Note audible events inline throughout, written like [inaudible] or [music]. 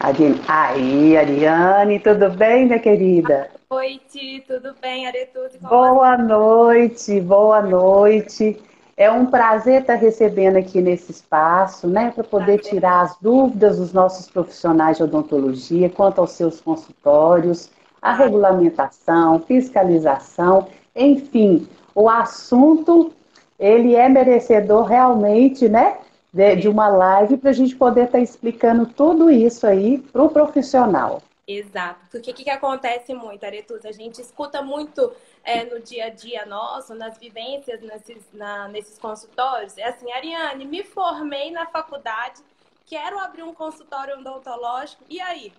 Ari... Aí, Ariane, tudo bem, minha querida? Boa noite, tudo bem, Aretudo? Boa noite, boa noite. É um prazer estar recebendo aqui nesse espaço, né, para poder prazer. tirar as dúvidas dos nossos profissionais de odontologia quanto aos seus consultórios, a regulamentação, fiscalização, enfim, o assunto ele é merecedor realmente, né, de, de uma live para a gente poder estar tá explicando tudo isso aí para o profissional. Exato. Porque o que, que, acontece muito, Aretuza? A gente escuta muito é, no dia a dia nosso, nas vivências, nesses, na, nesses consultórios. É assim, Ariane, me formei na faculdade, quero abrir um consultório odontológico, e aí?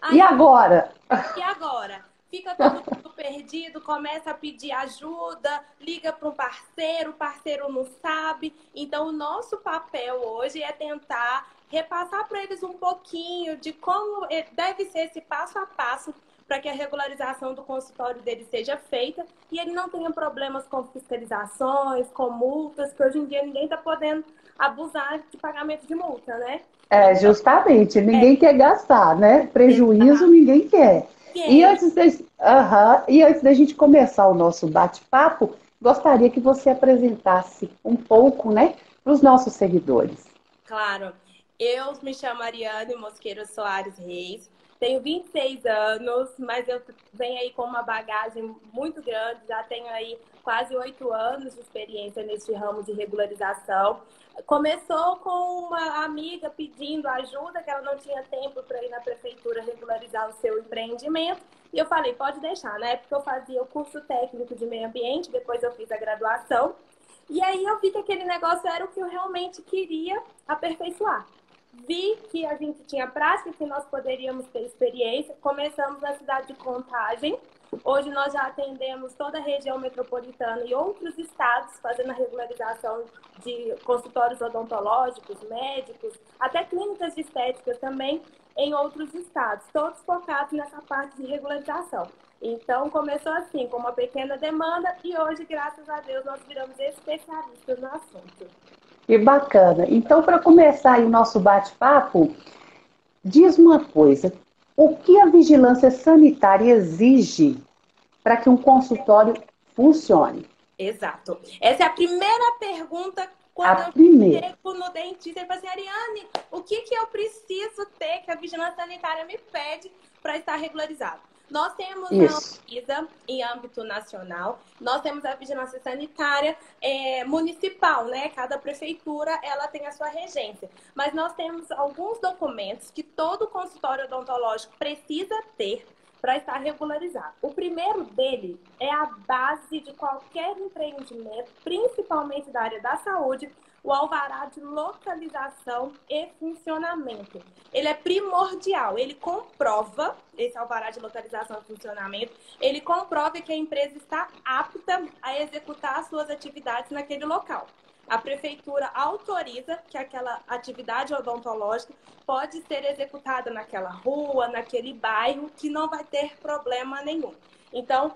aí e agora? E agora? Fica todo mundo perdido, começa a pedir ajuda, liga para um parceiro, o parceiro não sabe. Então, o nosso papel hoje é tentar repassar para eles um pouquinho de como deve ser esse passo a passo para que a regularização do consultório dele seja feita e ele não tenha problemas com fiscalizações, com multas, que hoje em dia ninguém está podendo abusar de pagamento de multa, né? É, justamente. Ninguém é. quer gastar, né? Prejuízo Exato. ninguém quer. E antes, de, uhum, e antes da gente começar o nosso bate-papo, gostaria que você apresentasse um pouco, né, para os nossos seguidores. Claro. Eu me chamo Ariane Mosqueira Soares Reis, tenho 26 anos, mas eu venho aí com uma bagagem muito grande, já tenho aí quase oito anos de experiência neste ramo de regularização. Começou com uma amiga pedindo ajuda, que ela não tinha tempo para ir na prefeitura regularizar o seu empreendimento. E eu falei, pode deixar. Na época eu fazia o curso técnico de meio ambiente, depois eu fiz a graduação. E aí eu vi que aquele negócio era o que eu realmente queria aperfeiçoar. Vi que a gente tinha prática, que nós poderíamos ter experiência. Começamos na cidade de Contagem, Hoje nós já atendemos toda a região metropolitana e outros estados, fazendo a regularização de consultórios odontológicos, médicos, até clínicas de estética também em outros estados, todos focados nessa parte de regularização. Então, começou assim, com uma pequena demanda, e hoje, graças a Deus, nós viramos especialistas no assunto. Que bacana. Então, para começar o nosso bate-papo, diz uma coisa: o que a vigilância sanitária exige para que um consultório funcione? Exato. Essa é a primeira pergunta quando a eu primeira. chego no dentista e falo assim, Ariane, o que, que eu preciso ter que a vigilância sanitária me pede para estar regularizado? Nós temos Isso. a Anvisa em âmbito nacional, nós temos a vigilância sanitária é, municipal, né? Cada prefeitura ela tem a sua regência. Mas nós temos alguns documentos que todo consultório odontológico precisa ter para estar regularizado. O primeiro dele é a base de qualquer empreendimento, principalmente da área da saúde, o alvará de localização e funcionamento. Ele é primordial, ele comprova, esse alvará de localização e funcionamento, ele comprova que a empresa está apta a executar as suas atividades naquele local. A prefeitura autoriza que aquela atividade odontológica pode ser executada naquela rua, naquele bairro, que não vai ter problema nenhum. Então,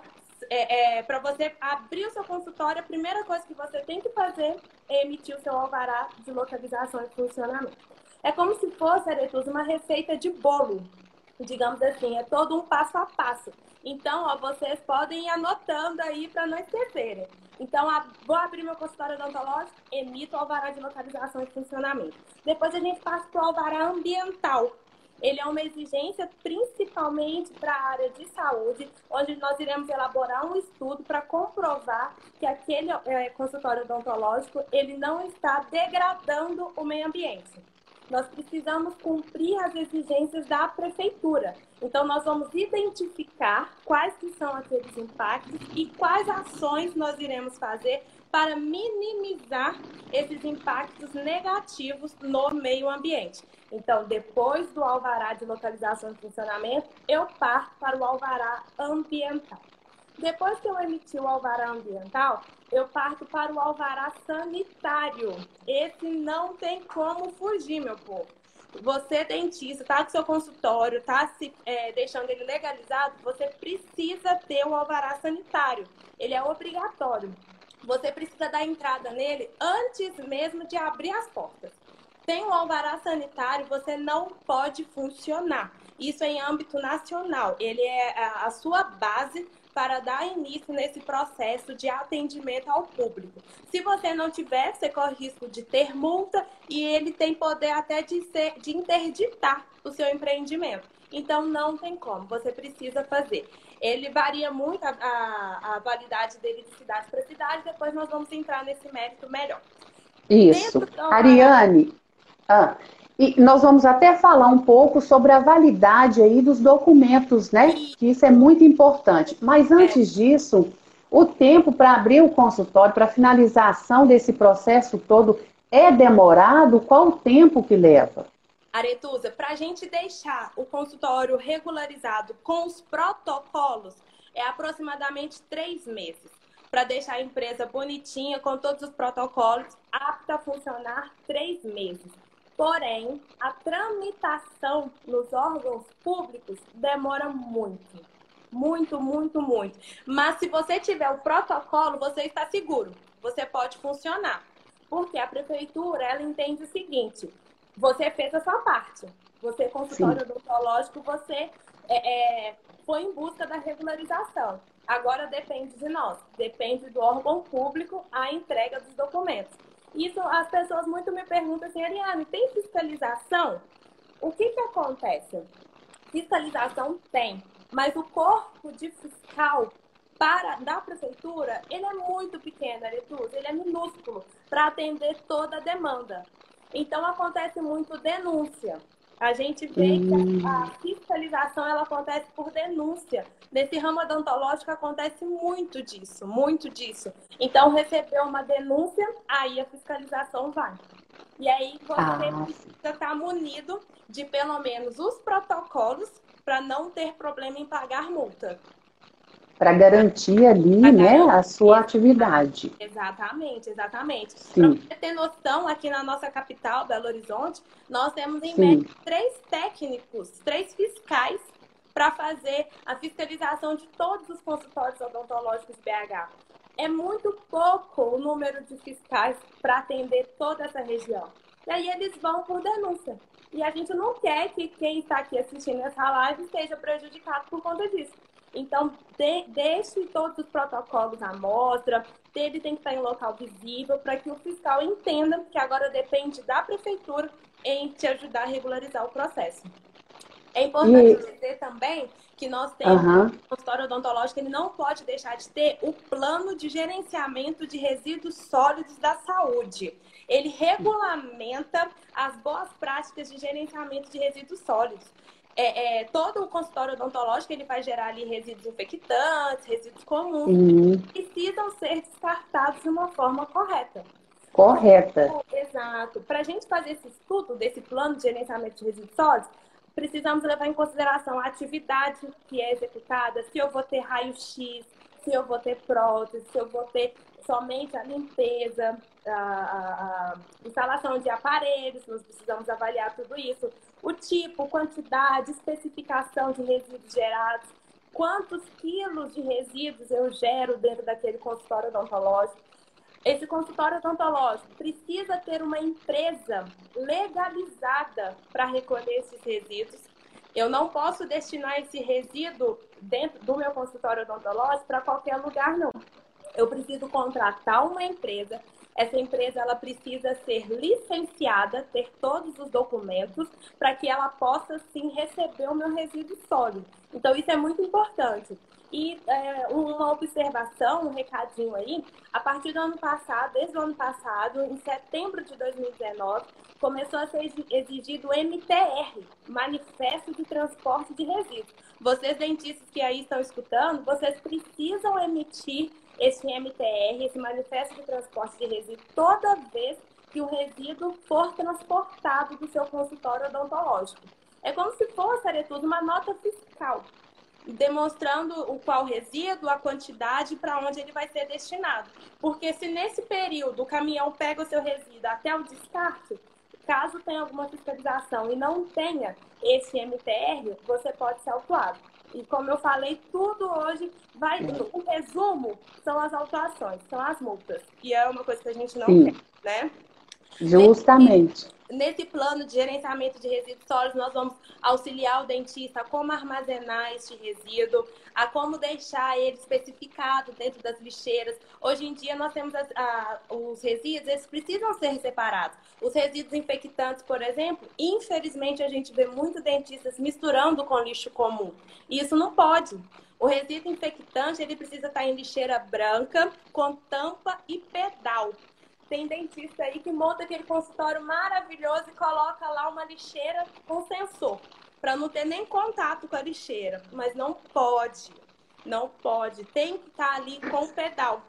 é, é, para você abrir o seu consultório, a primeira coisa que você tem que fazer é emitir o seu alvará de localização e funcionamento. É como se fosse, Aretus, uma receita de bolo. Digamos assim, é todo um passo a passo. Então, ó, vocês podem ir anotando aí para não esquecerem. Então, a, vou abrir meu consultório odontológico, emito o alvará de localização e funcionamento. Depois a gente passa para o alvará ambiental, ele é uma exigência principalmente para a área de saúde, onde nós iremos elaborar um estudo para comprovar que aquele é, consultório odontológico ele não está degradando o meio ambiente. Nós precisamos cumprir as exigências da prefeitura. Então, nós vamos identificar quais que são aqueles impactos e quais ações nós iremos fazer para minimizar esses impactos negativos no meio ambiente. Então, depois do alvará de localização e funcionamento, eu parto para o alvará ambiental. Depois que eu emitir o alvará ambiental, eu parto para o alvará sanitário. Esse não tem como fugir, meu povo. Você, dentista, tá com seu consultório, tá se é, deixando ele legalizado, você precisa ter o alvará sanitário. Ele é obrigatório. Você precisa dar entrada nele antes mesmo de abrir as portas. Sem o alvará sanitário, você não pode funcionar. Isso é em âmbito nacional. Ele é a sua base para dar início nesse processo de atendimento ao público. Se você não tiver, você corre risco de ter multa e ele tem poder até de, ser, de interditar o seu empreendimento. Então, não tem como, você precisa fazer. Ele varia muito a, a, a validade dele de cidade para cidade, depois nós vamos entrar nesse mérito melhor. Isso. Ariane, ah, e nós vamos até falar um pouco sobre a validade aí dos documentos, né? Que isso é muito importante. Mas antes disso, o tempo para abrir o consultório, para finalização desse processo todo, é demorado? Qual o tempo que leva? Aretusa, para a gente deixar o consultório regularizado com os protocolos, é aproximadamente três meses. Para deixar a empresa bonitinha, com todos os protocolos, apta a funcionar três meses. Porém, a tramitação nos órgãos públicos demora muito. Muito, muito, muito. Mas se você tiver o protocolo, você está seguro. Você pode funcionar. Porque a prefeitura, ela entende o seguinte: você fez a sua parte. Você, consultório Sim. odontológico, você é, é, foi em busca da regularização. Agora depende de nós, depende do órgão público a entrega dos documentos. Isso as pessoas muito me perguntam assim, Ariane, tem fiscalização? O que, que acontece? Fiscalização tem, mas o corpo de fiscal para da prefeitura, ele é muito pequeno, Aretus, ele é minúsculo para atender toda a demanda. Então acontece muito denúncia. A gente vê hum. que a, a, fiscalização ela acontece por denúncia. Nesse ramo odontológico acontece muito disso, muito disso. Então, recebeu uma denúncia, aí a fiscalização vai. E aí você ah. precisa estar munido de pelo menos os protocolos para não ter problema em pagar multa para garantir ali, pra né, garantir. a sua atividade. Exatamente, exatamente. Para você ter noção, aqui na nossa capital, Belo Horizonte, nós temos em média três técnicos, três fiscais para fazer a fiscalização de todos os consultórios odontológicos BH. É muito pouco o número de fiscais para atender toda essa região. E aí eles vão por denúncia. E a gente não quer que quem está aqui assistindo essa live esteja prejudicado por conta disso. Então, de, deixe todos os protocolos à mostra, ele tem que estar em local visível para que o fiscal entenda que agora depende da prefeitura em te ajudar a regularizar o processo. É importante e... dizer também que nós temos uhum. o consultório odontológico, ele não pode deixar de ter o plano de gerenciamento de resíduos sólidos da saúde. Ele regulamenta as boas práticas de gerenciamento de resíduos sólidos é, é, todo o consultório odontológico ele vai gerar ali resíduos infectantes, resíduos comuns, uhum. que precisam ser descartados de uma forma correta. Correta. Exato. Para a gente fazer esse estudo desse plano de gerenciamento de resíduos sólidos, precisamos levar em consideração a atividade que é executada, se eu vou ter raio-x, se eu vou ter prótese, se eu vou ter somente a limpeza, a, a, a, instalação de aparelhos, nós precisamos avaliar tudo isso. O tipo, quantidade, especificação de resíduos gerados, quantos quilos de resíduos eu gero dentro daquele consultório odontológico. Esse consultório odontológico precisa ter uma empresa legalizada para recolher esses resíduos. Eu não posso destinar esse resíduo dentro do meu consultório odontológico para qualquer lugar, não. Eu preciso contratar uma empresa essa empresa ela precisa ser licenciada, ter todos os documentos para que ela possa sim receber o meu resíduo sólido. Então isso é muito importante. E é, uma observação, um recadinho aí, a partir do ano passado, desde o ano passado, em setembro de 2019, começou a ser exigido o MTR, Manifesto de Transporte de Resíduos. Vocês dentistas que aí estão escutando, vocês precisam emitir esse MTR, esse Manifesto de Transporte de Resíduo, toda vez que o resíduo for transportado do seu consultório odontológico. É como se fosse, Aretudo, uma nota fiscal, demonstrando o qual resíduo, a quantidade para onde ele vai ser destinado. Porque se nesse período o caminhão pega o seu resíduo até o descarte, caso tenha alguma fiscalização e não tenha esse MTR, você pode ser autuado. E como eu falei, tudo hoje vai. O resumo são as autuações, são as multas. E é uma coisa que a gente não Sim. né? Justamente. Nesse plano de gerenciamento de resíduos sólidos, nós vamos auxiliar o dentista a como armazenar este resíduo, a como deixar ele especificado dentro das lixeiras. Hoje em dia, nós temos as, a, os resíduos, eles precisam ser separados. Os resíduos infectantes, por exemplo, infelizmente a gente vê muitos dentistas misturando com lixo comum. E isso não pode. O resíduo infectante, ele precisa estar em lixeira branca, com tampa e pedal. Tem dentista aí que monta aquele consultório maravilhoso e coloca lá uma lixeira com sensor, para não ter nem contato com a lixeira. Mas não pode, não pode. Tem que estar ali com o pedal.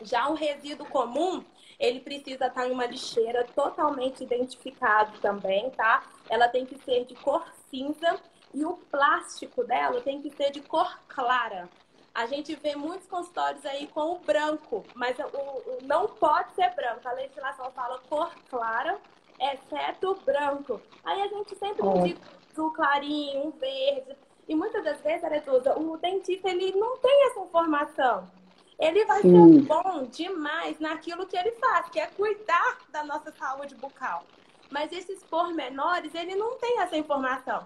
Já o resíduo comum, ele precisa estar em uma lixeira totalmente identificado também, tá? Ela tem que ser de cor cinza e o plástico dela tem que ser de cor clara. A gente vê muitos consultórios aí com o branco, mas o, o não pode ser branco. A legislação fala cor clara, exceto branco. Aí a gente sempre é. indica um clarinho, um verde. E muitas das vezes, Aretusa, o dentista ele não tem essa informação. Ele vai Sim. ser bom demais naquilo que ele faz, que é cuidar da nossa saúde bucal. Mas esses pormenores, ele não tem essa informação.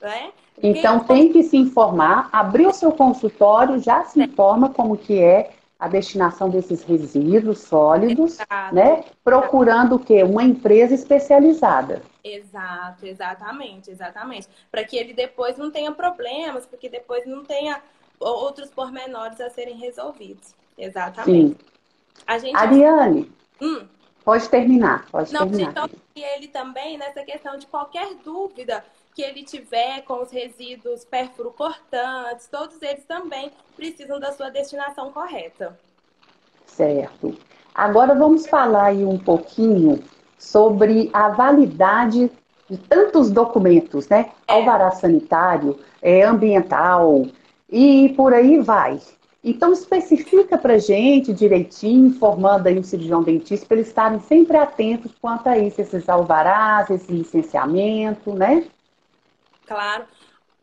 Né? Então tem que se informar, abrir o seu consultório, já se informa como que é a destinação desses resíduos sólidos, Exato. né? Procurando o quê? Uma empresa especializada. Exato, exatamente, exatamente. Para que ele depois não tenha problemas, porque depois não tenha outros pormenores a serem resolvidos. Exatamente. Sim. A gente... Ariane, hum. pode terminar, pode não, terminar. Então, ele também, nessa questão de qualquer dúvida, que ele tiver com os resíduos perfuro-cortantes, todos eles também precisam da sua destinação correta. Certo. Agora vamos falar aí um pouquinho sobre a validade de tantos documentos, né? É. Alvará sanitário, é, ambiental e por aí vai. Então especifica para gente direitinho, informando aí o cirurgião dentista para eles estarem sempre atentos quanto a isso, esses alvarás, esse licenciamento, né? Claro.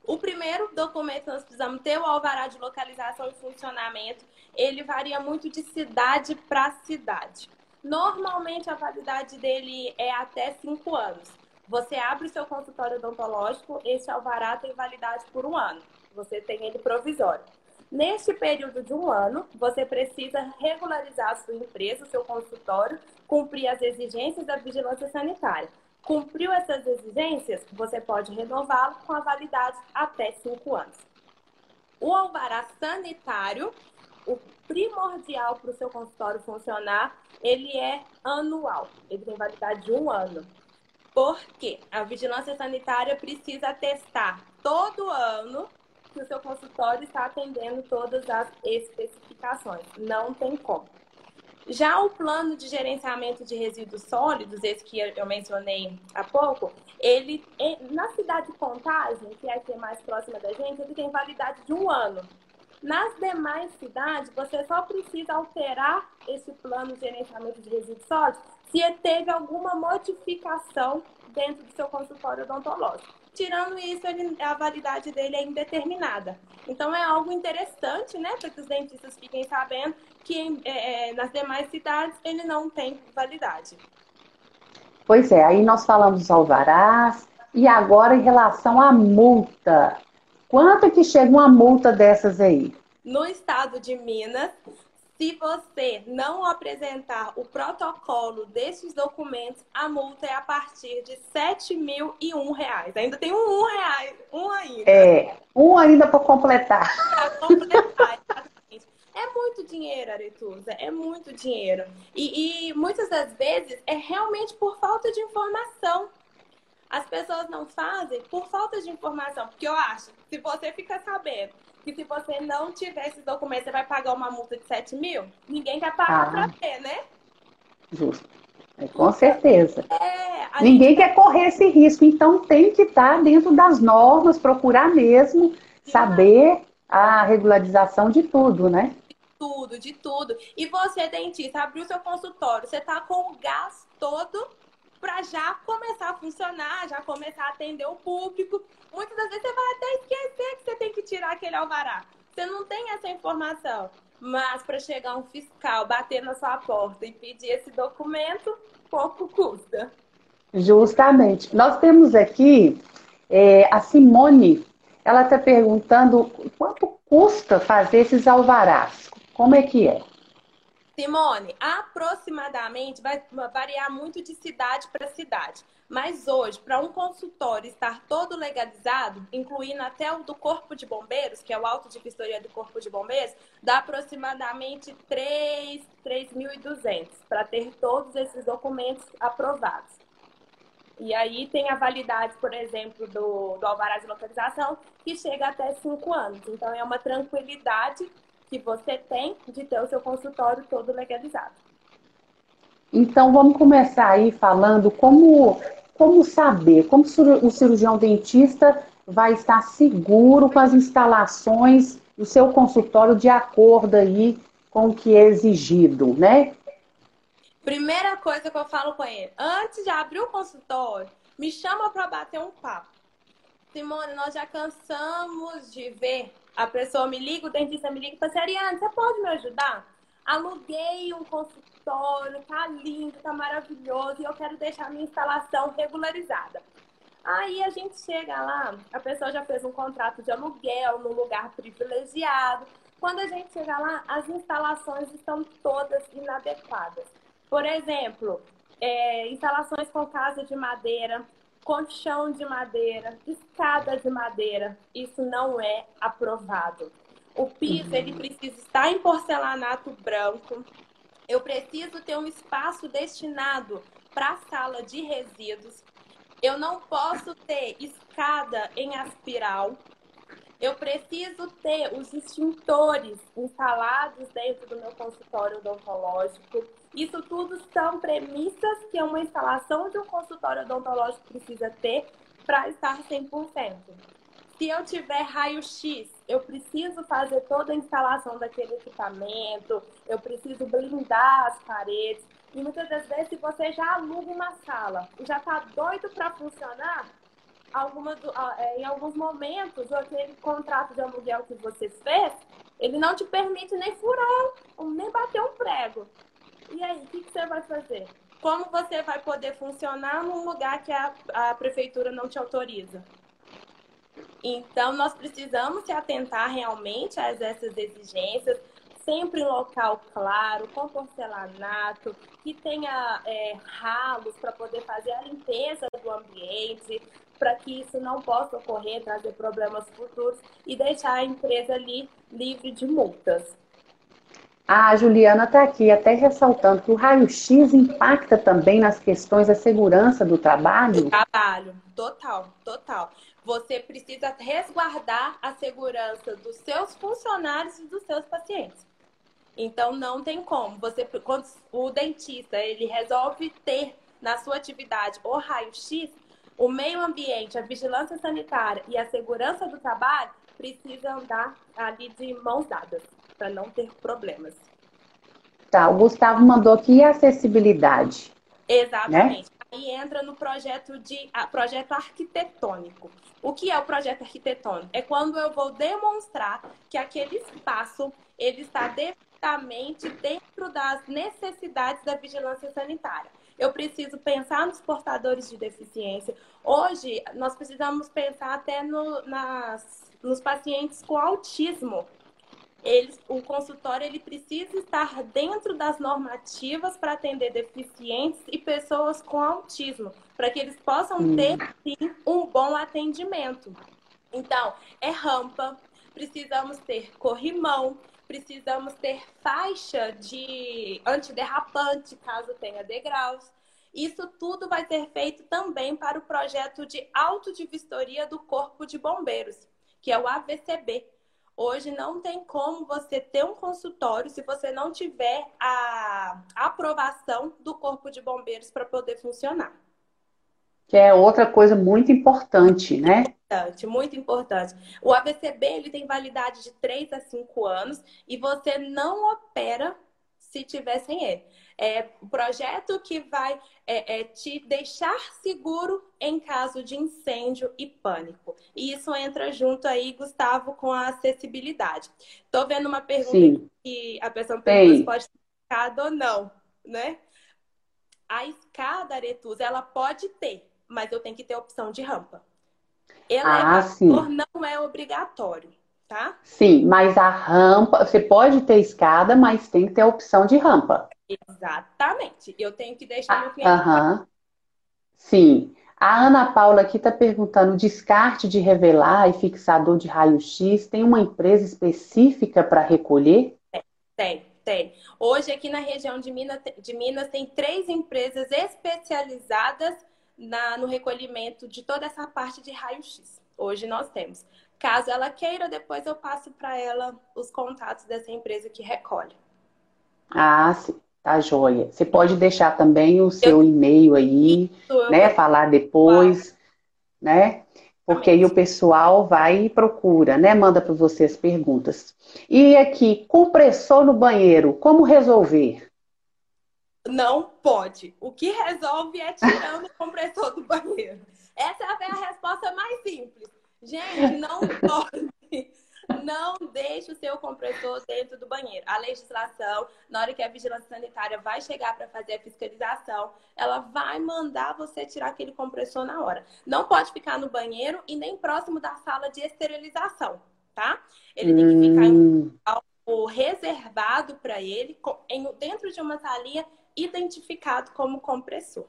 O primeiro documento que nós precisamos ter o alvará de localização e funcionamento. Ele varia muito de cidade para cidade. Normalmente a validade dele é até cinco anos. Você abre o seu consultório odontológico, esse alvará tem validade por um ano. Você tem ele provisório. Neste período de um ano, você precisa regularizar a sua empresa, o seu consultório, cumprir as exigências da vigilância sanitária. Cumpriu essas exigências, você pode renová-lo com a validade até cinco anos. O alvará sanitário, o primordial para o seu consultório funcionar, ele é anual. Ele tem validade de um ano. Porque a vigilância sanitária precisa testar todo ano que o seu consultório está atendendo todas as especificações. Não tem como. Já o plano de gerenciamento de resíduos sólidos, esse que eu mencionei há pouco, ele na cidade de Contagem, que é a que é mais próxima da gente, ele tem validade de um ano. Nas demais cidades, você só precisa alterar esse plano de gerenciamento de resíduos sólidos se teve alguma modificação dentro do seu consultório odontológico. Tirando isso, ele, a validade dele é indeterminada. Então, é algo interessante, né, para que os dentistas fiquem sabendo que em, é, é, nas demais cidades ele não tem validade. Pois é, aí nós falamos dos alvarás, e agora em relação à multa. Quanto que chega uma multa dessas aí? No estado de Minas, se você não apresentar o protocolo desses documentos, a multa é a partir de 7.001 reais. Ainda tem um, um reais, um ainda. É, um ainda para completar. Para completar, exatamente. É muito dinheiro, Aretusa, é muito dinheiro. E, e muitas das vezes é realmente por falta de informação. As pessoas não fazem por falta de informação, porque eu acho, se você fica sabendo que se você não tiver esses documentos, você vai pagar uma multa de 7 mil? Ninguém quer pagar ah. para ter, né? Justo. É, com certeza. É, Ninguém gente... quer correr esse risco, então tem que estar dentro das normas, procurar mesmo saber a regularização de tudo, né? De tudo, de tudo. E você, dentista, abriu seu consultório, você está com o gás todo para já começar a funcionar, já começar a atender o público. Muitas das vezes você vai até esquecer que você tem que tirar aquele alvará. Você não tem essa informação. Mas para chegar um fiscal, bater na sua porta e pedir esse documento, pouco custa. Justamente. Nós temos aqui é, a Simone, ela está perguntando quanto custa fazer esses alvarás. Como é que é? Simone, aproximadamente vai variar muito de cidade para cidade. Mas hoje, para um consultório estar todo legalizado, incluindo até o do Corpo de Bombeiros, que é o auto de vistoria do Corpo de Bombeiros, dá aproximadamente 3.200 para ter todos esses documentos aprovados. E aí tem a validade, por exemplo, do, do alvará de localização, que chega até 5 anos. Então é uma tranquilidade que você tem de ter o seu consultório todo legalizado. Então vamos começar aí falando como, como saber, como o cirurgião dentista vai estar seguro com as instalações do seu consultório de acordo aí com o que é exigido, né? Primeira coisa que eu falo com ele, antes de abrir o consultório, me chama para bater um papo. Simone, nós já cansamos de ver a pessoa me liga, o dentista me liga e fala assim, Ariane, você pode me ajudar? Aluguei um consultório, tá lindo, tá maravilhoso e eu quero deixar minha instalação regularizada. Aí a gente chega lá, a pessoa já fez um contrato de aluguel num lugar privilegiado. Quando a gente chega lá, as instalações estão todas inadequadas. Por exemplo, é, instalações com casa de madeira, colchão de madeira, escada de madeira. Isso não é aprovado. O piso ele precisa estar em porcelanato branco. Eu preciso ter um espaço destinado para a sala de resíduos. Eu não posso ter escada em aspiral. Eu preciso ter os extintores instalados dentro do meu consultório odontológico. Isso tudo são premissas que uma instalação de um consultório odontológico precisa ter para estar 100%. Se eu tiver raio-x, eu preciso fazer toda a instalação daquele equipamento, eu preciso blindar as paredes. E muitas das vezes, se você já aluga uma sala e já está doido para funcionar, alguma, é, em alguns momentos, aquele contrato de aluguel que você fez, ele não te permite nem furar, nem bater um prego. E aí, o que, que você vai fazer? Como você vai poder funcionar num lugar que a, a prefeitura não te autoriza? Então, nós precisamos se atentar realmente a essas exigências, sempre em local claro, com porcelanato, que tenha é, ralos para poder fazer a limpeza do ambiente, para que isso não possa ocorrer, trazer problemas futuros e deixar a empresa ali livre de multas. A Juliana está aqui até ressaltando que o raio-x impacta também nas questões da segurança do trabalho. Do trabalho, total, total. Você precisa resguardar a segurança dos seus funcionários e dos seus pacientes. Então não tem como. Você, quando o dentista ele resolve ter na sua atividade o raio-x, o meio ambiente, a vigilância sanitária e a segurança do trabalho precisam andar ali de mãos dadas para não ter problemas. Tá, o Gustavo mandou aqui acessibilidade. Exatamente. Né? Aí entra no projeto de a, projeto arquitetônico. O que é o projeto arquitetônico? É quando eu vou demonstrar que aquele espaço ele está devidamente dentro das necessidades da vigilância sanitária. Eu preciso pensar nos portadores de deficiência. Hoje, nós precisamos pensar até no, nas, nos pacientes com autismo. O consultório ele precisa estar dentro das normativas para atender deficientes e pessoas com autismo, para que eles possam hum. ter sim, um bom atendimento. Então, é rampa, precisamos ter corrimão, precisamos ter faixa de antiderrapante, caso tenha degraus. Isso tudo vai ser feito também para o projeto de autodivistoria do Corpo de Bombeiros, que é o AVCB. Hoje não tem como você ter um consultório se você não tiver a aprovação do Corpo de Bombeiros para poder funcionar. Que é outra coisa muito importante, né? Importante, muito importante. O AVCB ele tem validade de 3 a 5 anos e você não opera se tiver sem ele. É o projeto que vai é, é, te deixar seguro em caso de incêndio e pânico. E isso entra junto aí, Gustavo, com a acessibilidade. Estou vendo uma pergunta que a pessoa pergunta se pode ter escada ou não, né? A escada, Aretusa, ela pode ter, mas eu tenho que ter opção de rampa. Elevador ah, não é obrigatório, tá? Sim, mas a rampa, você pode ter escada, mas tem que ter a opção de rampa. Exatamente. Eu tenho que deixar meu cliente. Sim. A Ana Paula aqui está perguntando: descarte de revelar e fixador de raio-x tem uma empresa específica para recolher? Tem, tem, tem. Hoje, aqui na região de Minas, de Minas tem três empresas especializadas na, no recolhimento de toda essa parte de raio-x. Hoje nós temos. Caso ela queira, depois eu passo para ela os contatos dessa empresa que recolhe. Ah, sim. Tá joia. Você pode deixar também o seu eu... e-mail aí, Isso, né? Eu... Falar depois, claro. né? Porque aí o pessoal vai e procura, né? Manda para você as perguntas. E aqui, compressor no banheiro, como resolver? Não pode. O que resolve é tirando o compressor do banheiro. Essa é a resposta mais simples. Gente, não [laughs] pode. Não deixe o seu compressor dentro do banheiro. A legislação, na hora que a vigilância sanitária vai chegar para fazer a fiscalização, ela vai mandar você tirar aquele compressor na hora. Não pode ficar no banheiro e nem próximo da sala de esterilização, tá? Ele tem que ficar em um algo reservado para ele, dentro de uma salinha identificado como compressor.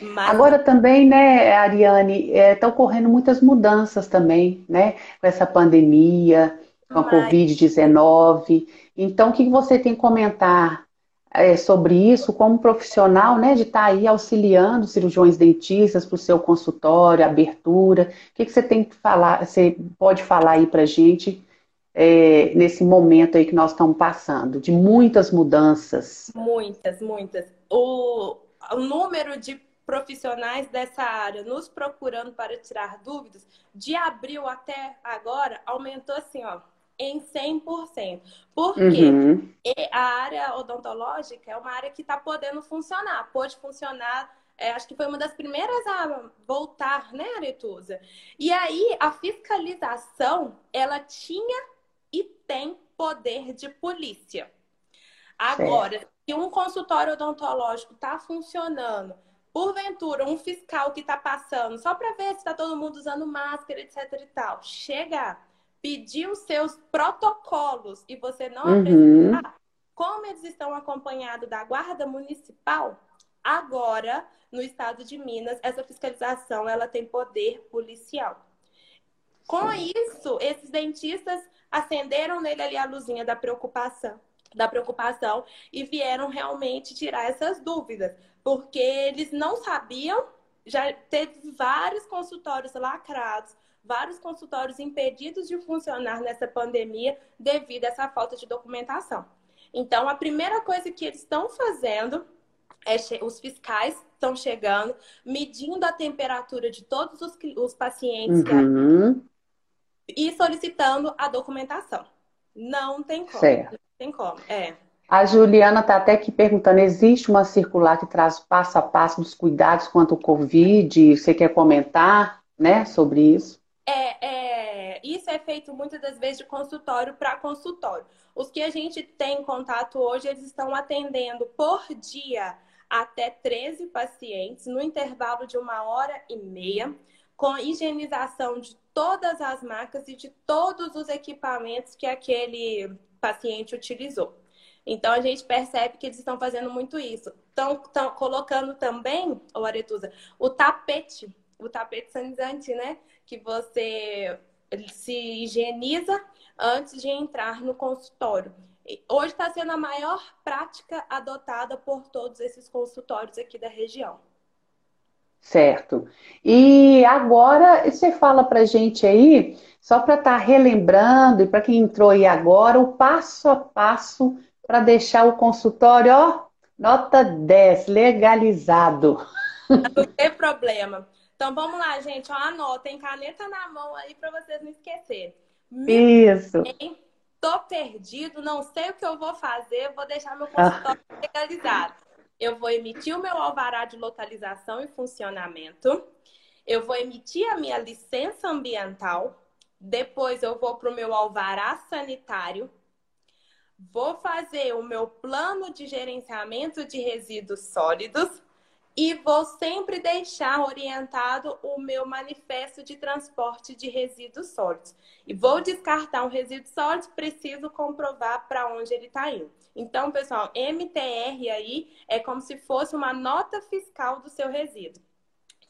Mas... Agora também, né, Ariane, estão é, ocorrendo muitas mudanças também, né? Com essa pandemia, com a Mas... Covid-19. Então, o que você tem a comentar é, sobre isso como profissional, né? De estar tá aí auxiliando cirurgiões dentistas para o seu consultório, abertura. O que, que você tem que falar, você pode falar aí para gente é, nesse momento aí que nós estamos passando, de muitas mudanças? Muitas, muitas. O, o número de profissionais dessa área nos procurando para tirar dúvidas, de abril até agora, aumentou assim, ó, em 100%. Porque uhum. a área odontológica é uma área que está podendo funcionar, pode funcionar. É, acho que foi uma das primeiras a voltar, né, Aretusa? E aí, a fiscalização, ela tinha e tem poder de polícia. Agora, certo. se um consultório odontológico está funcionando porventura, um fiscal que está passando só para ver se está todo mundo usando máscara, etc e tal, chegar, pedir os seus protocolos e você não uhum. apresentar, como eles estão acompanhados da Guarda Municipal, agora, no estado de Minas, essa fiscalização ela tem poder policial. Com isso, esses dentistas acenderam nele ali a luzinha da preocupação da preocupação e vieram realmente tirar essas dúvidas porque eles não sabiam, já teve vários consultórios lacrados, vários consultórios impedidos de funcionar nessa pandemia devido a essa falta de documentação. Então, a primeira coisa que eles estão fazendo é os fiscais estão chegando, medindo a temperatura de todos os, os pacientes uhum. e solicitando a documentação. Não tem como. Certo. Não tem como. É. A Juliana está até aqui perguntando: existe uma circular que traz passo a passo dos cuidados quanto ao Covid? Você quer comentar né, sobre isso? É, é, isso é feito muitas das vezes de consultório para consultório. Os que a gente tem contato hoje, eles estão atendendo por dia até 13 pacientes, no intervalo de uma hora e meia, com higienização de todas as marcas e de todos os equipamentos que aquele paciente utilizou. Então a gente percebe que eles estão fazendo muito isso. Estão, colocando também, o Aretusa, o tapete, o tapete sanizante, né? Que você se higieniza antes de entrar no consultório. Hoje está sendo a maior prática adotada por todos esses consultórios aqui da região. Certo. E agora você fala para gente aí, só para estar tá relembrando e para quem entrou aí agora, o passo a passo para deixar o consultório, ó, nota 10, legalizado. Não tem problema. Então vamos lá, gente, ó, anotem caneta na mão aí para vocês não esquecerem. Isso. tô perdido, não sei o que eu vou fazer, vou deixar meu consultório ah. legalizado. Eu vou emitir o meu alvará de localização e funcionamento, eu vou emitir a minha licença ambiental, depois eu vou para o meu alvará sanitário, vou fazer o meu plano de gerenciamento de resíduos sólidos e vou sempre deixar orientado o meu manifesto de transporte de resíduos sólidos. E vou descartar um resíduo sólido, preciso comprovar para onde ele está indo. Então, pessoal, MTR aí é como se fosse uma nota fiscal do seu resíduo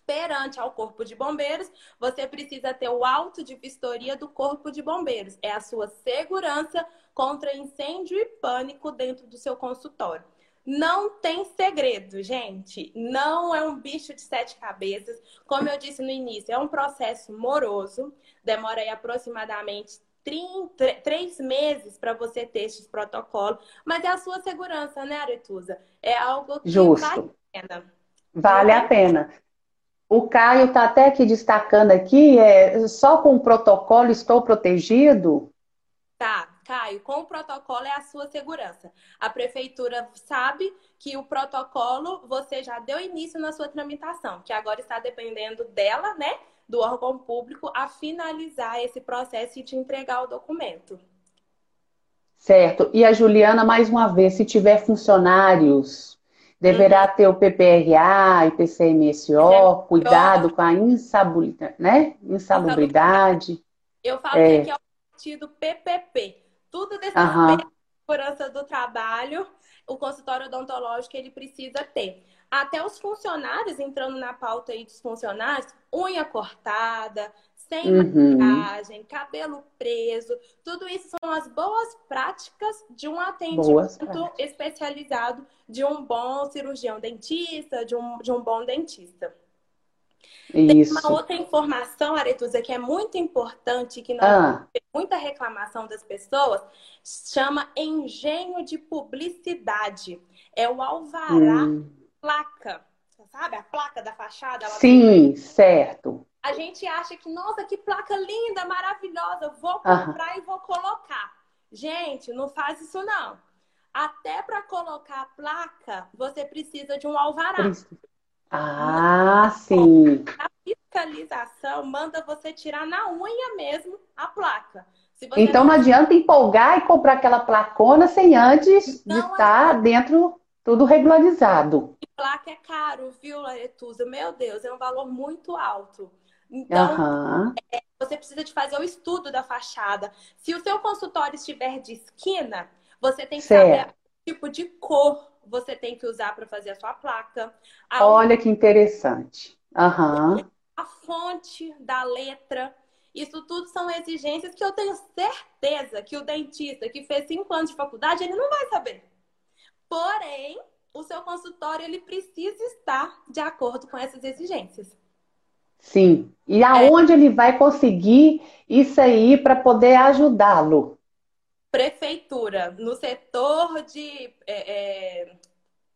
perante ao Corpo de Bombeiros, você precisa ter o auto de vistoria do Corpo de Bombeiros. É a sua segurança contra incêndio e pânico dentro do seu consultório. Não tem segredo, gente. Não é um bicho de sete cabeças. Como eu disse no início, é um processo moroso. Demora aí aproximadamente 30, três meses para você ter esses protocolos. Mas é a sua segurança, né, Aretusa? É algo que Justo. vale a pena. Vale a pena. O Caio está até aqui destacando aqui, é, só com o protocolo estou protegido? Tá, Caio, com o protocolo é a sua segurança. A prefeitura sabe que o protocolo você já deu início na sua tramitação, que agora está dependendo dela, né, do órgão público, a finalizar esse processo e te entregar o documento. Certo. E a Juliana, mais uma vez, se tiver funcionários Deverá uhum. ter o PPRA, IPCMSO, cuidado com a insalubridade, né? insalubridade. Eu falo é. que aqui é o partido PPP. Tudo desse uhum. segurança do trabalho, o consultório odontológico ele precisa ter. Até os funcionários, entrando na pauta aí dos funcionários, unha cortada, sem uhum. maquiagem, cabelo preso. Tudo isso são as boas práticas de um atendimento especializado de um bom cirurgião dentista, de um, de um bom dentista. Isso. Tem uma outra informação, Aretusa, que é muito importante, que nós ah. tem muita reclamação das pessoas, chama engenho de publicidade. É o alvará hum. placa. Sabe a placa da fachada? Sim, certo a gente acha que, nossa, que placa linda, maravilhosa, vou comprar e vou colocar. Gente, não faz isso não. Até para colocar a placa, você precisa de um alvará. Ah, sim. A fiscalização manda você tirar na unha mesmo a placa. então não... não adianta empolgar e comprar aquela placona sem antes não de estar tá dentro tudo regularizado. E placa é caro, viu, Laretusa? Meu Deus, é um valor muito alto. Então, uhum. é, você precisa de fazer o estudo da fachada. Se o seu consultório estiver de esquina, você tem que certo. saber o tipo de cor você tem que usar para fazer a sua placa. A Olha que interessante. Uhum. A fonte da letra. Isso tudo são exigências que eu tenho certeza que o dentista que fez cinco anos de faculdade, ele não vai saber. Porém, o seu consultório ele precisa estar de acordo com essas exigências. Sim. E aonde é. ele vai conseguir isso aí para poder ajudá-lo? Prefeitura, no setor de é, é,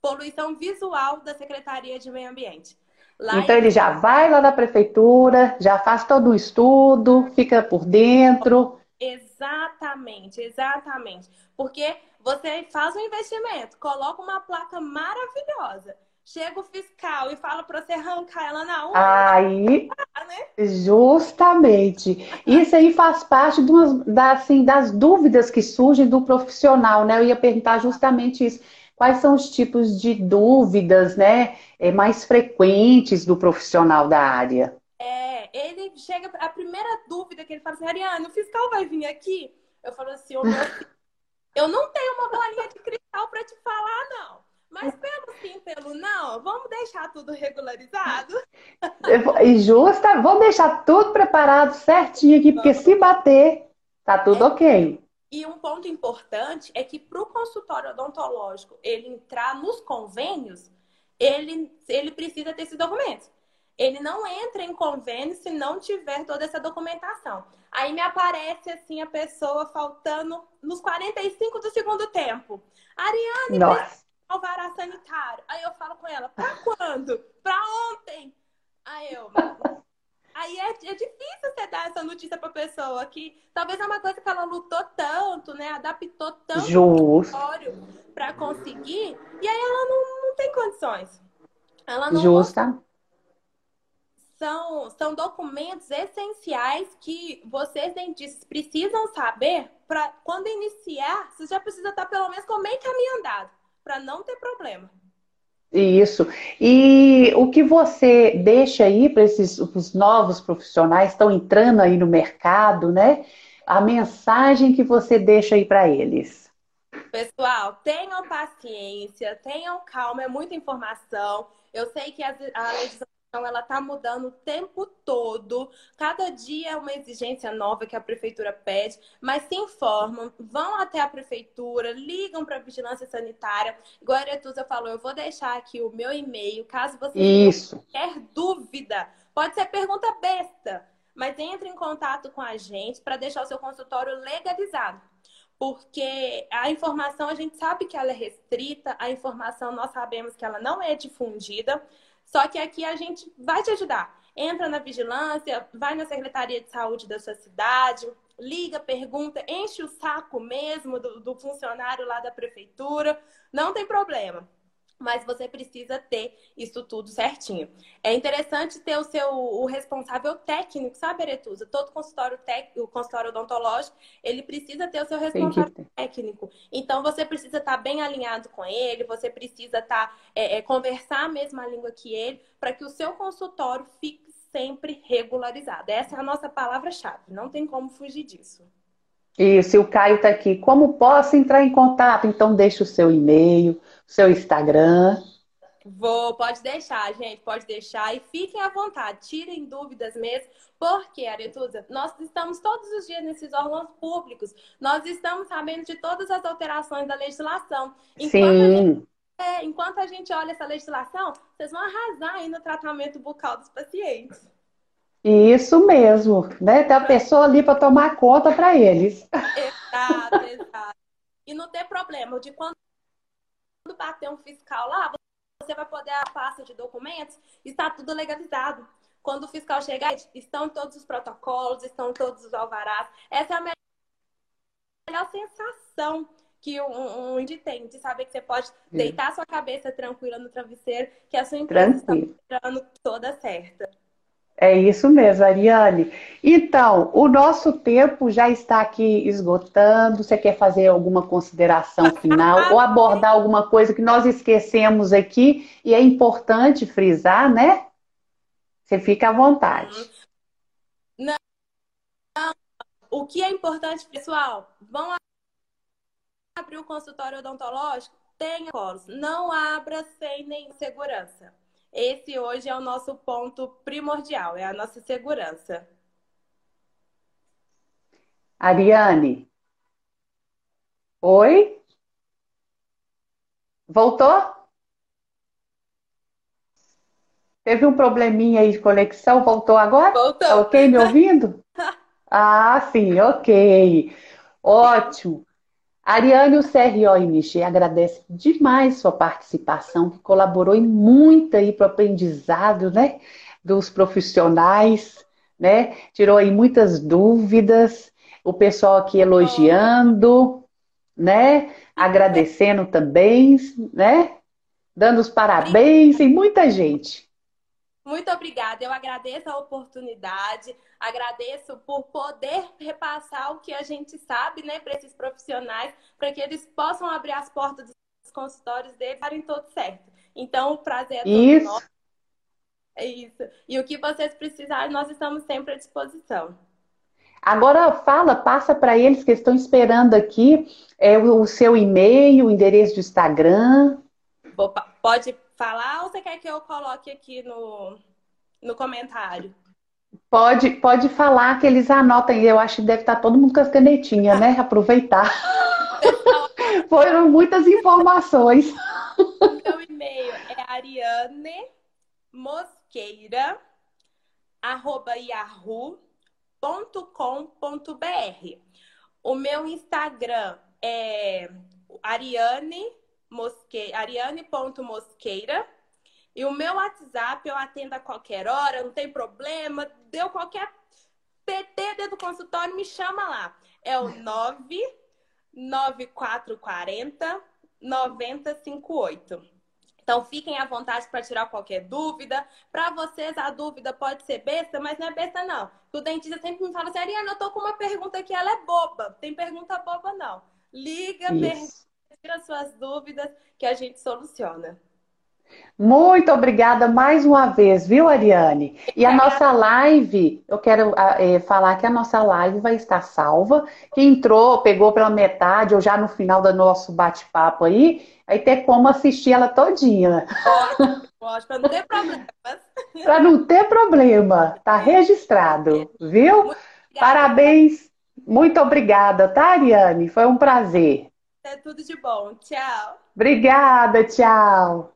poluição visual da Secretaria de Meio Ambiente. Lá então em... ele já vai lá na prefeitura, já faz todo o estudo, fica por dentro. Exatamente, exatamente. Porque você faz um investimento, coloca uma placa maravilhosa chega o fiscal e fala para você arrancar ela na unha. Aí, né? justamente. Isso aí faz parte das, assim, das dúvidas que surgem do profissional, né? Eu ia perguntar justamente isso. Quais são os tipos de dúvidas, né, é, mais frequentes do profissional da área? É, ele chega, a primeira dúvida que ele fala assim, Ariane, o fiscal vai vir aqui? Eu falo assim, eu não tenho uma bolinha de cristal para te falar, não. Mas pelo sim, pelo não, vamos deixar tudo regularizado. E justa, vamos deixar tudo preparado certinho aqui, porque se bater, tá tudo é, ok. E um ponto importante é que para o consultório odontológico ele entrar nos convênios, ele, ele precisa ter esse documento. Ele não entra em convênio se não tiver toda essa documentação. Aí me aparece assim a pessoa faltando nos 45 do segundo tempo. Ariane, Nossa alvará sanitário. Aí eu falo com ela, pra quando? Pra ontem. Aí eu. Aí é, é difícil você dar essa notícia difícil para a pessoa que talvez é uma coisa que ela lutou tanto, né? Adaptou tanto Justo. para conseguir, e aí ela não, não tem condições. Ela não Justa. São, são documentos essenciais que vocês dentistas precisam saber para quando iniciar, você já precisa estar pelo menos com meio caminho andado, para não ter problema. Isso. E o que você deixa aí para esses os novos profissionais que estão entrando aí no mercado, né? A mensagem que você deixa aí para eles. Pessoal, tenham paciência, tenham calma, é muita informação. Eu sei que a, a legislação ela está mudando o tempo todo. Cada dia é uma exigência nova que a prefeitura pede, mas se informam, vão até a prefeitura, ligam para a vigilância sanitária. Igual a falou, eu vou deixar aqui o meu e-mail, caso você Isso. tenha qualquer dúvida. Pode ser pergunta besta, mas entre em contato com a gente para deixar o seu consultório legalizado porque a informação a gente sabe que ela é restrita, a informação nós sabemos que ela não é difundida, só que aqui a gente vai te ajudar. Entra na vigilância, vai na Secretaria de Saúde da sua cidade, liga, pergunta, enche o saco mesmo do, do funcionário lá da prefeitura. Não tem problema mas você precisa ter isso tudo certinho. É interessante ter o seu o responsável técnico, sabe, Aretusa? Todo consultório técnico, o consultório odontológico, ele precisa ter o seu responsável técnico. Então você precisa estar bem alinhado com ele, você precisa estar é, é, conversar a mesma língua que ele, para que o seu consultório fique sempre regularizado. Essa é a nossa palavra-chave. Não tem como fugir disso. Isso, e o Caio está aqui. Como posso entrar em contato? Então deixa o seu e-mail, seu Instagram. Vou, pode deixar, gente, pode deixar. E fiquem à vontade, tirem dúvidas mesmo, porque, Aretusa, nós estamos todos os dias nesses órgãos públicos, nós estamos sabendo de todas as alterações da legislação. Enquanto Sim. A gente, é, enquanto a gente olha essa legislação, vocês vão arrasar aí no tratamento bucal dos pacientes. Isso mesmo, né? Tem a pessoa ali para tomar conta para eles. Exato, exato. E não ter problema de quando bater um fiscal lá, você vai poder a pasta de documentos, está tudo legalizado. Quando o fiscal chegar, estão todos os protocolos, estão todos os alvarás. Essa é a melhor sensação que um, um tem, de saber que você pode deitar sua cabeça tranquila no travesseiro, que a sua empresa Tranquilo. está toda certa. É isso mesmo, Ariane. Então, o nosso tempo já está aqui esgotando. Você quer fazer alguma consideração final ou abordar alguma coisa que nós esquecemos aqui e é importante frisar, né? Você fica à vontade. Não. O que é importante, pessoal, vão abrir o consultório odontológico, tenha colos. Não abra sem nenhuma segurança. Esse hoje é o nosso ponto primordial, é a nossa segurança. Ariane. Oi? Voltou? Teve um probleminha aí de conexão, voltou agora? Voltou. Tá ok me ouvindo? [laughs] ah, sim, ok. Ótimo. Ariane, o CRO-MG agradece demais sua participação, que colaborou muito aí para o aprendizado né, dos profissionais, né? Tirou aí muitas dúvidas, o pessoal aqui elogiando, né? Agradecendo também, né? Dando os parabéns e muita gente. Muito obrigada. Eu agradeço a oportunidade, agradeço por poder repassar o que a gente sabe, né, para esses profissionais, para que eles possam abrir as portas dos consultórios deles e darem tudo certo. Então, o prazer é todo isso. nosso. É isso. E o que vocês precisarem, nós estamos sempre à disposição. Agora fala, passa para eles que estão esperando aqui é, o seu e-mail, o endereço do Instagram. Pode falar ou você quer que eu coloque aqui no, no comentário? Pode, pode falar que eles anotam. Eu acho que deve estar todo mundo com as canetinhas, né? Aproveitar. [laughs] Foram muitas informações. Meu e-mail é ariane mosqueira arroba yahoo.com.br. O meu Instagram é ariane mosque... ariane.mosqueira. E o meu WhatsApp eu atendo a qualquer hora, não tem problema. Deu qualquer PT dentro do consultório, me chama lá. É o 99440 9058. Então fiquem à vontade para tirar qualquer dúvida. Para vocês a dúvida pode ser besta, mas não é besta não. O dentista sempre me fala assim, Ariana, eu tô com uma pergunta que ela é boba. Tem pergunta boba não. Liga, pergunta, tira suas dúvidas que a gente soluciona. Muito obrigada mais uma vez, viu, Ariane? E a nossa live, eu quero é, falar que a nossa live vai estar salva. Quem entrou, pegou pela metade ou já no final do nosso bate-papo aí, aí ter como assistir ela todinha. Pode, para não ter problemas. [laughs] para não ter problema, tá registrado, viu? Parabéns, muito obrigada, tá, Ariane? Foi um prazer. É tudo de bom. Tchau. Obrigada, tchau.